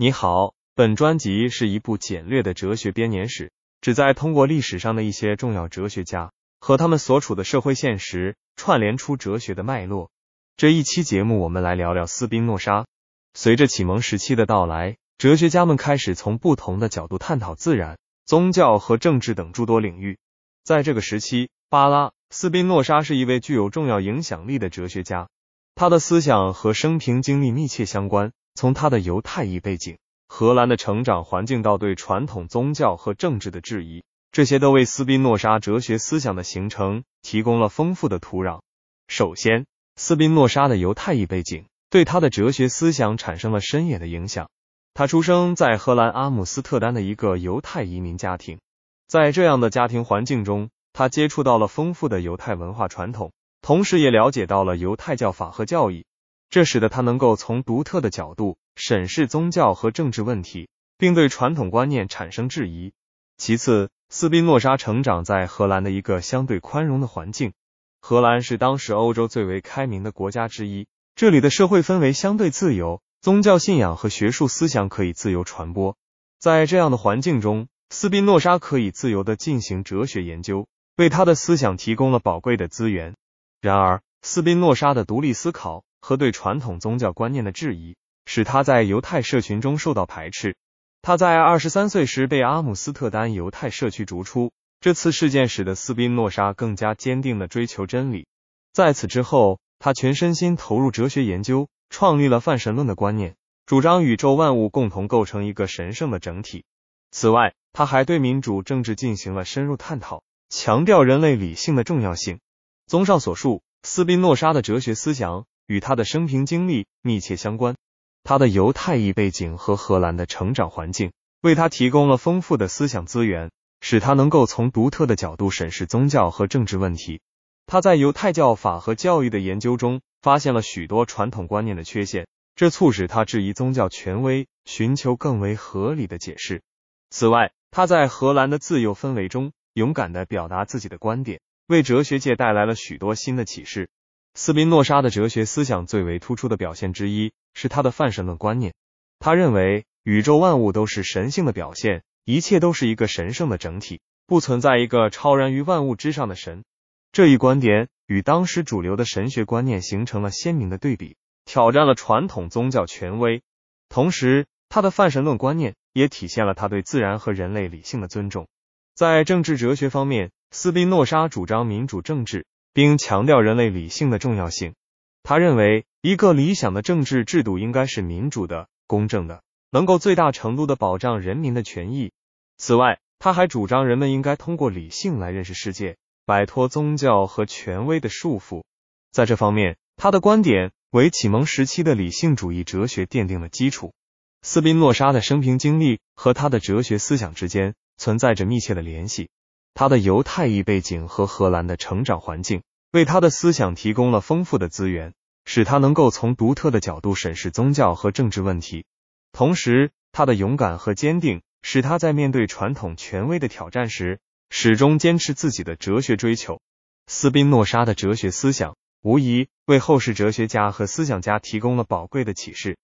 你好，本专辑是一部简略的哲学编年史，旨在通过历史上的一些重要哲学家和他们所处的社会现实，串联出哲学的脉络。这一期节目，我们来聊聊斯宾诺莎。随着启蒙时期的到来，哲学家们开始从不同的角度探讨自然、宗教和政治等诸多领域。在这个时期，巴拉斯宾诺莎是一位具有重要影响力的哲学家，他的思想和生平经历密切相关。从他的犹太裔背景、荷兰的成长环境到对传统宗教和政治的质疑，这些都为斯宾诺莎哲学思想的形成提供了丰富的土壤。首先，斯宾诺莎的犹太裔背景对他的哲学思想产生了深远的影响。他出生在荷兰阿姆斯特丹的一个犹太移民家庭，在这样的家庭环境中，他接触到了丰富的犹太文化传统，同时也了解到了犹太教法和教义。这使得他能够从独特的角度审视宗教和政治问题，并对传统观念产生质疑。其次，斯宾诺莎成长在荷兰的一个相对宽容的环境。荷兰是当时欧洲最为开明的国家之一，这里的社会氛围相对自由，宗教信仰和学术思想可以自由传播。在这样的环境中，斯宾诺莎可以自由的进行哲学研究，为他的思想提供了宝贵的资源。然而，斯宾诺莎的独立思考。和对传统宗教观念的质疑，使他在犹太社群中受到排斥。他在二十三岁时被阿姆斯特丹犹太社区逐出。这次事件使得斯宾诺莎更加坚定地追求真理。在此之后，他全身心投入哲学研究，创立了泛神论的观念，主张宇宙万物共同构成一个神圣的整体。此外，他还对民主政治进行了深入探讨，强调人类理性的重要性。综上所述，斯宾诺莎的哲学思想。与他的生平经历密切相关，他的犹太裔背景和荷兰的成长环境为他提供了丰富的思想资源，使他能够从独特的角度审视宗教和政治问题。他在犹太教法和教育的研究中发现了许多传统观念的缺陷，这促使他质疑宗教权威，寻求更为合理的解释。此外，他在荷兰的自由氛围中勇敢地表达自己的观点，为哲学界带来了许多新的启示。斯宾诺莎的哲学思想最为突出的表现之一是他的泛神论观念。他认为宇宙万物都是神性的表现，一切都是一个神圣的整体，不存在一个超然于万物之上的神。这一观点与当时主流的神学观念形成了鲜明的对比，挑战了传统宗教权威。同时，他的泛神论观念也体现了他对自然和人类理性的尊重。在政治哲学方面，斯宾诺莎主张民主政治。并强调人类理性的重要性。他认为，一个理想的政治制度应该是民主的、公正的，能够最大程度的保障人民的权益。此外，他还主张人们应该通过理性来认识世界，摆脱宗教和权威的束缚。在这方面，他的观点为启蒙时期的理性主义哲学奠定了基础。斯宾诺莎的生平经历和他的哲学思想之间存在着密切的联系。他的犹太裔背景和荷兰的成长环境为他的思想提供了丰富的资源，使他能够从独特的角度审视宗教和政治问题。同时，他的勇敢和坚定使他在面对传统权威的挑战时，始终坚持自己的哲学追求。斯宾诺莎的哲学思想无疑为后世哲学家和思想家提供了宝贵的启示。